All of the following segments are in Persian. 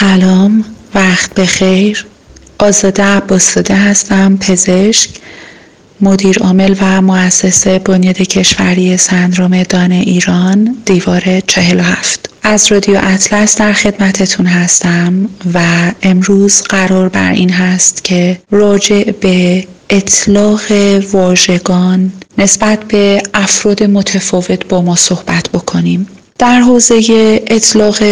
سلام وقت بخیر. آزاده عباسزاده هستم پزشک مدیر عامل و مؤسس بنیاد کشوری سندروم دان ایران دیوار 47 از رادیو اطلس در خدمتتون هستم و امروز قرار بر این هست که راجع به اطلاق واژگان نسبت به افراد متفاوت با ما صحبت بکنیم. در حوزه اطلاق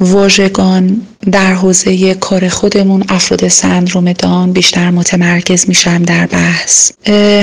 واژگان در حوزه کار خودمون افراد سندروم دان بیشتر متمرکز میشم در بحث.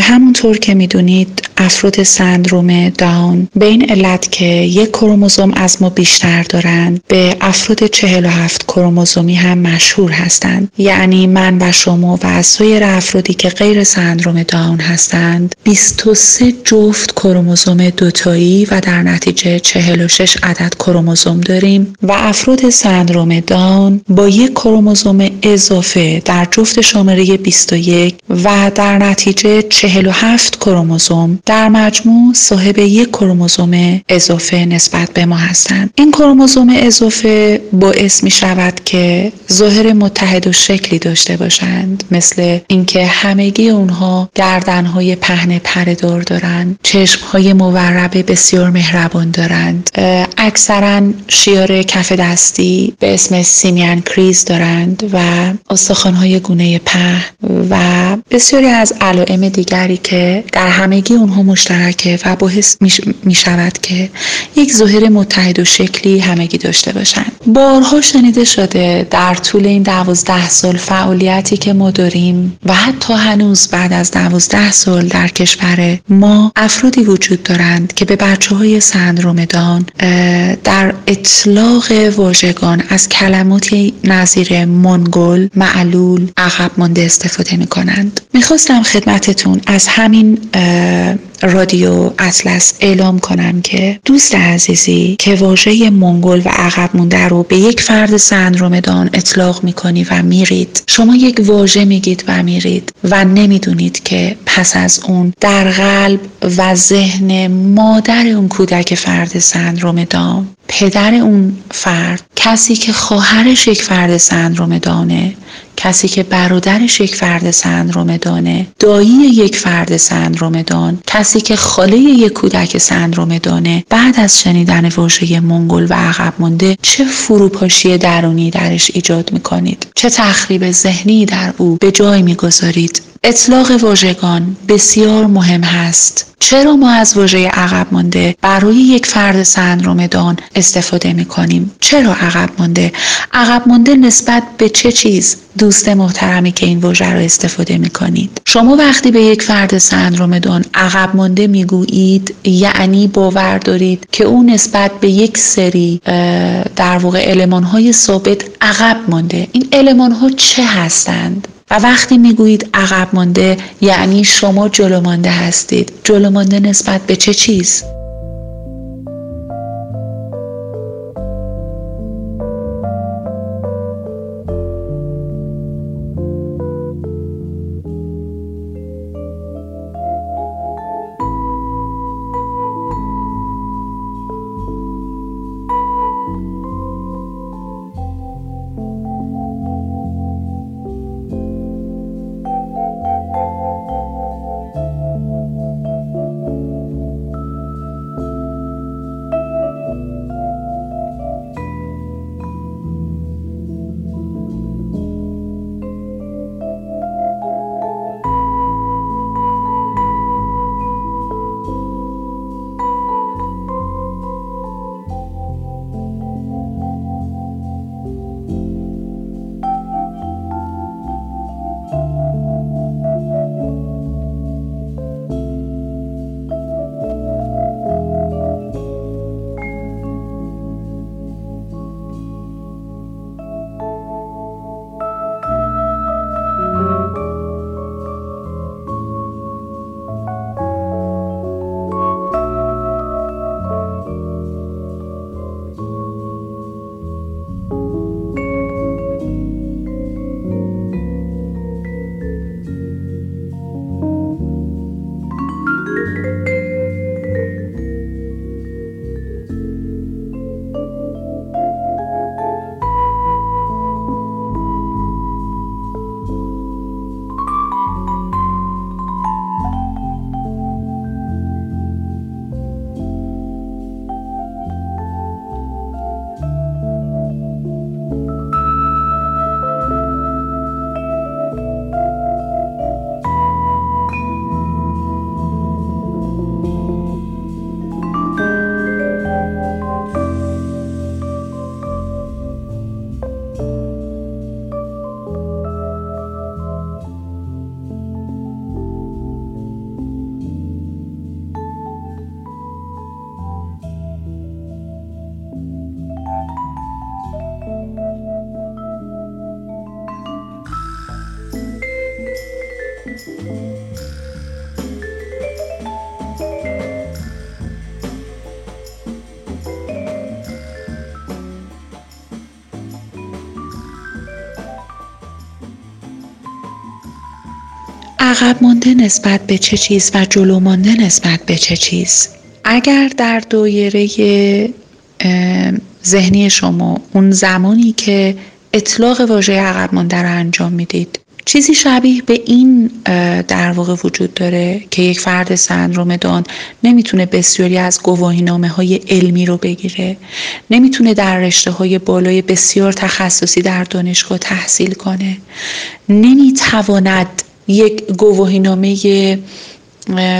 همونطور که می‌دونید افراد سندروم داون به این علت که یک کروموزوم از ما بیشتر دارند به افراد 47 کروموزومی هم مشهور هستند یعنی من و شما و سایر افرادی که غیر سندروم داون هستند 23 جفت کروموزوم دوتایی و در نتیجه 46 عدد کروموزوم داریم و افراد سندروم داون با یک کروموزوم اضافه در جفت شماره 21 و در نتیجه 47 کروموزوم در مجموع صاحب یک کروموزوم اضافه نسبت به ما هستند. این کروموزوم اضافه باعث می شود که ظاهر متحد و شکلی داشته باشند مثل اینکه همگی اونها گردنهای پهن پردار دارند چشمهای مورب بسیار مهربان دارند اکثرا شیار کف دستی به اسم سیمیان کریز دارند و استخوانهای گونه پهن و بسیاری از علائم دیگری که در همگی اونها مشترکه و باعث می شود که یک ظاهر متحد و شکلی همگی داشته باشند بارها شنیده شده در طول این دوازده سال فعالیتی که ما داریم و حتی هنوز بعد از دوازده سال در کشور ما افرادی وجود دارند که به بچه های سندروم دان در اطلاق واژگان از کلماتی نظیر منگل معلول عقب مانده استفاده می کنند می‌خواستم خدمتتون از همین رادیو اطلس اعلام کنم که دوست عزیزی که واژه منگل و عقب مونده رو به یک فرد سندروم دان اطلاق می‌کنی و میرید. شما یک واژه میگید و میرید و نمی‌دونید که پس از اون در قلب و ذهن مادر اون کودک فرد سندروم دان پدر اون فرد کسی که خواهرش یک فرد سندروم دانه کسی که برادرش یک فرد سندروم دانه دایی یک فرد سندروم دان کسی که خاله یک کودک سندروم دانه بعد از شنیدن واژه منگل و عقب مونده چه فروپاشی درونی درش ایجاد می‌کنید؟ چه تخریب ذهنی در او به جای می‌گذارید؟ اطلاق واژگان بسیار مهم هست. چرا ما از واژه عقب مانده برای یک فرد سندروم دان استفاده می کنیم چرا عقب مانده؟ عقب مانده نسبت به چه چیز دوست محترمی که این واژه رو استفاده می کنید شما وقتی به یک فرد سندروم دان عقب مانده می گویید یعنی باور دارید که او نسبت به یک سری در واقع علمان های ثابت عقب مانده. این علمان ها چه هستند؟ و وقتی می‌گویید عقب مانده یعنی شما جلو مانده هستید. جلو مانده نسبت به چه چیز؟ عقب مانده نسبت به چه چیز و جلو مانده نسبت به چه چیز؟ اگر در دایره ذهنی شما اون زمانی که اطلاق واژه عقب مانده رو انجام می‌دید چیزی شبیه به این در واقع وجود داره که یک فرد سندروم دان نمی‌تونه بسیاری از گواهی نامه های علمی رو بگیره نمی‌تونه در رشته های بالای بسیار تخصصی در دانشگاه تحصیل کنه نمی‌تواند یک گواهی نامه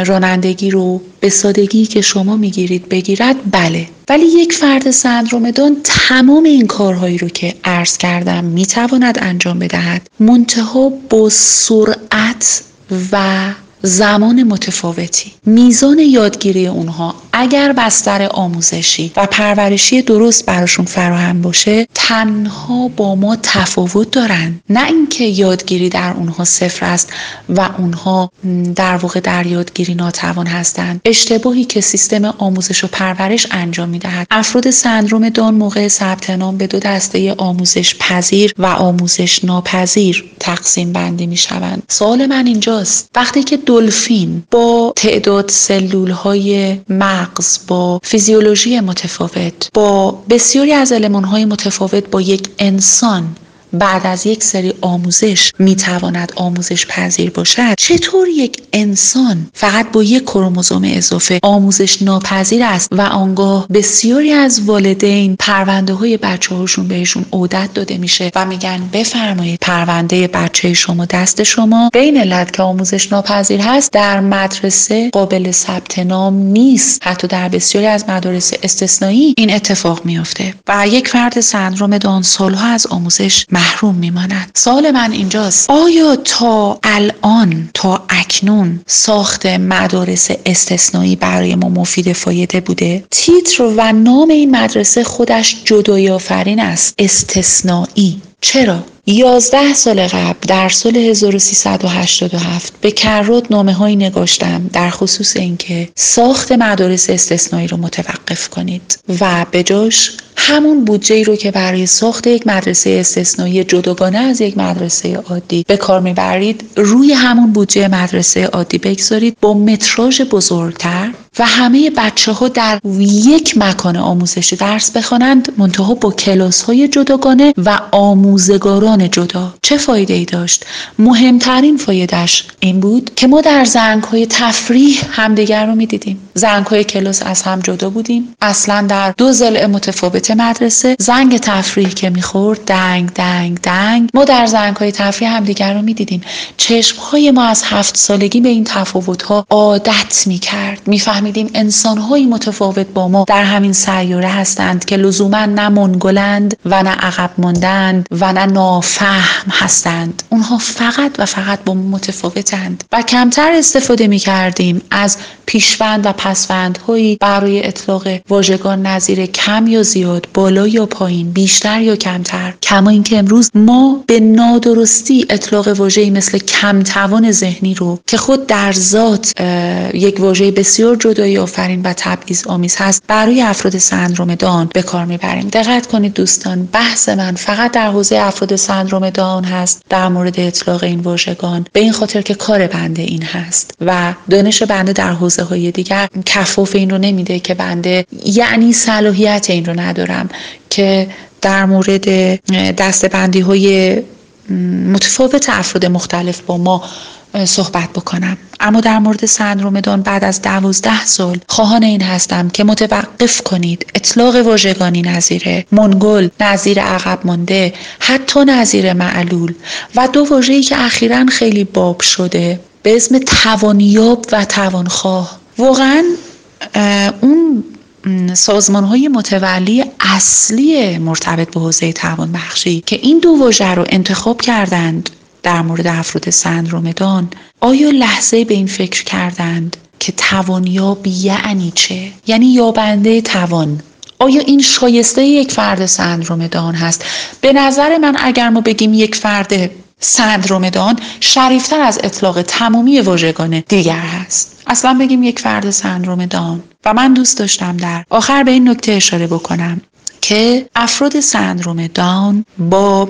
رانندگی رو به سادگی که شما می‌گیرید بگیرد بله. ولی یک فرد سندروم دون تمام این کارهایی رو که عرض کردم می‌تواند انجام بدهد. منتها با سرعت و زمان متفاوتی. میزان یادگیری اونها اگر بستر آموزشی و پرورشی درست براشون فراهم باشه تنها با ما تفاوت دارن. نه اینکه یادگیری در اونها صفر است و اونها در واقع در یادگیری ناتوان هستند اشتباهی که سیستم آموزش و پرورش انجام می‌دهد. افراد سندروم دان موقع ثبت نام به دو دسته آموزش پذیر و آموزش ناپذیر تقسیم بندی می شوند سوال من اینجاست. وقتی که دلفین با تعداد سلول های مغز با فیزیولوژی متفاوت با بسیاری از علمان های متفاوت با یک انسان. بعد از یک سری آموزش می‌تواند آموزش پذیر باشد. چطور یک انسان فقط با یک کروموزوم اضافه آموزش ناپذیر است و آنگاه بسیاری از والدین پرونده های بچه هاشون بهشون عودت داده میشه و میگن بفرمایید پرونده بچه شما دست شما بین علت که آموزش ناپذیر هست در مدرسه قابل ثبت نام نیست. حتی در بسیاری از مدارس استثنایی این اتفاق میافته. و یک فرد سندروم دان سالها از آموزش محروم میماند. سال من اینجاست. آیا تا الان تا اکنون ساخت مدارس استثنایی برای ما مفید فایده بوده؟ تیتر و نام این مدرسه خودش جدایی آفرین است. استثنایی. چرا؟ یازده سال قبل در سال 1387 به کرات نامه هایی نگاشتم در خصوص اینکه ساخت مدارس استثنایی رو متوقف کنید. و به جاش همون بودجه رو که برای ساخت یک مدرسه استثنایی جداگانه از یک مدرسه عادی به کار می‌برید روی همون بودجه مدرسه عادی بگذارید با متراژ بزرگتر و همه بچه ها در یک مکان آموزشی درس بخوانند منتها با کلاس های جداگانه و آموزگاران جدا. چه فایده ای داشت؟ مهمترین فایدهش این بود که ما در زنگ های تفریح همدیگر رو می‌دیدیم. زنگ های کلاس از هم جدا بودیم. اصلا در دو ضلع متفاوت مدرسه زنگ تفریح که می‌خورد دنگ دنگ دنگ ما در زنگ های تفریح همدیگر رو می‌دیدیم. چشم های ما از هفت سالگی به این تفاوت ها عادت می‌کرد. میفهمیدیم انسان های متفاوت با ما در همین سیاره هستند که لزوما نه منگلند و نه عقب ماندند و نه نافهم هستند. اونها فقط و فقط با متفاوتند. و کمتر استفاده می‌کردیم از پیشوند و پسوندهایی برای اطلاق واژگان نظیر کم یا زیاد بالا یا پایین بیشتر یا کمتر. کما اینکه امروز ما به نادرستی اطلاق واژه‌ای مثل کمتوان ذهنی رو که خود در ذات یک واژه بسیار جدایی آفرین و تبعیض آمیز هست برای افراد سندروم دان به کار می‌بریم. دقت کنید دوستان بحث من فقط در حوزه افراد سندروم دان هست در مورد اطلاق این واژگان. به این خاطر که کار بنده این هست و دانش بنده در حوزه های دیگر کفاف این رو نمیده که بنده یعنی صلاحیت این رو ندارم که در مورد دستبندی های متفاوت افراد مختلف با ما صحبت بکنم. اما در مورد سندروم دان بعد از دوازده سال خواهان این هستم که متوقف کنید. اطلاق واژگانی نظیر منگل نظیر عقب مانده حتی نظیر معلول و دو واژه‌ای که اخیرا خیلی باب شده به اسم توانیاب و توانخواه. واقعا اون سازمان های متولی اصلی مرتبط به حوزه توان بخشی که این دو واژه رو انتخاب کردند در مورد افراد سندروم دان آیا لحظه به این فکر کردند که توانیاب یعنی چه؟ یعنی یابنده توان آیا این شایسته یک فرد سندروم دان هست؟ به نظر من اگر ما بگیم یک فرد سندروم دان شریفتر از اطلاق تمامی واژگان دیگر هست اصلا بگیم یک فرد سندروم دان و من دوست داشتم در آخر به این نکته اشاره بکنم که افراد سندروم داون با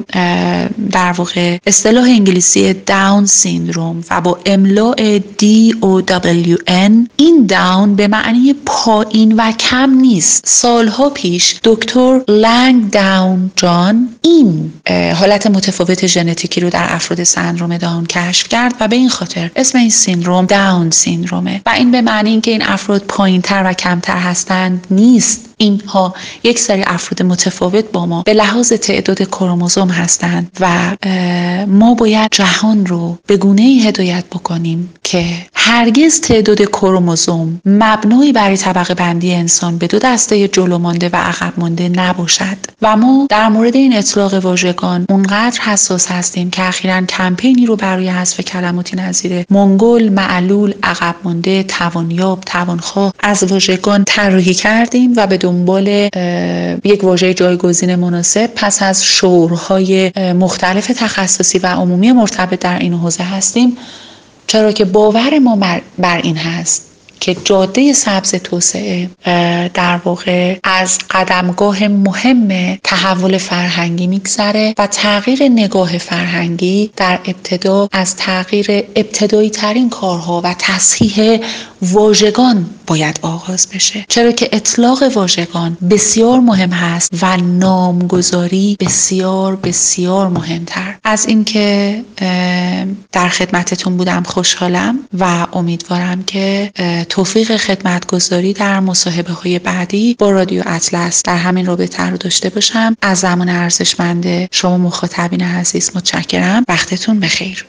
در واقع اصطلاح انگلیسی داون سیندروم و با املاع D O W N این داون به معنی پایین و کم نیست. سالها پیش دکتر لنگ داون جان این حالت متفاوت ژنتیکی رو در افراد سندروم داون کشف کرد و به این خاطر اسم این سیندروم داون سیندرومه و این به معنی اینکه این افراد پایینتر و کمتر هستند نیست. اینها یک سری افراد متفاوت با ما به لحاظ تعداد کروموزوم هستند و ما باید جهان رو به گونه ای هدایت بکنیم که هرگز تعداد کروموزوم مبنایی برای طبقه بندی انسان به دو دسته جلو مانده و عقب مانده نباشد. و ما در مورد این اطلاق واژگان اونقدر حساس هستیم که اخیرا کمپینی رو برای حذف کلماتی نظیر منگل معلول عقب مانده توانیاب توانخواه از واژگان طراحی کردیم و به دنبال یک واژه جایگزین مناسب پس از شورهای مختلف تخصصی و عمومی مرتبط در این حوزه هستیم. چرا که باور ما بر این هست که جاده سبز توسعه در واقع از قدمگاه مهم تحول فرهنگی میگذره و تغییر نگاه فرهنگی در ابتدا از تغییر ابتدایی ترین کارها و تصحیح واژگان باید آغاز بشه. چرا که اطلاق واژگان بسیار مهم هست و نامگذاری بسیار بسیار مهمتر. از اینکه در خدمتتون بودم خوشحالم و امیدوارم که توفیق خدمتگذاری در مصاحبه های بعدی با رادیو اطلس در همین رابطه رو داشته باشم. از زمان ارزشمند شما مخاطبین عزیز متشکرم. وقتتون بخیر.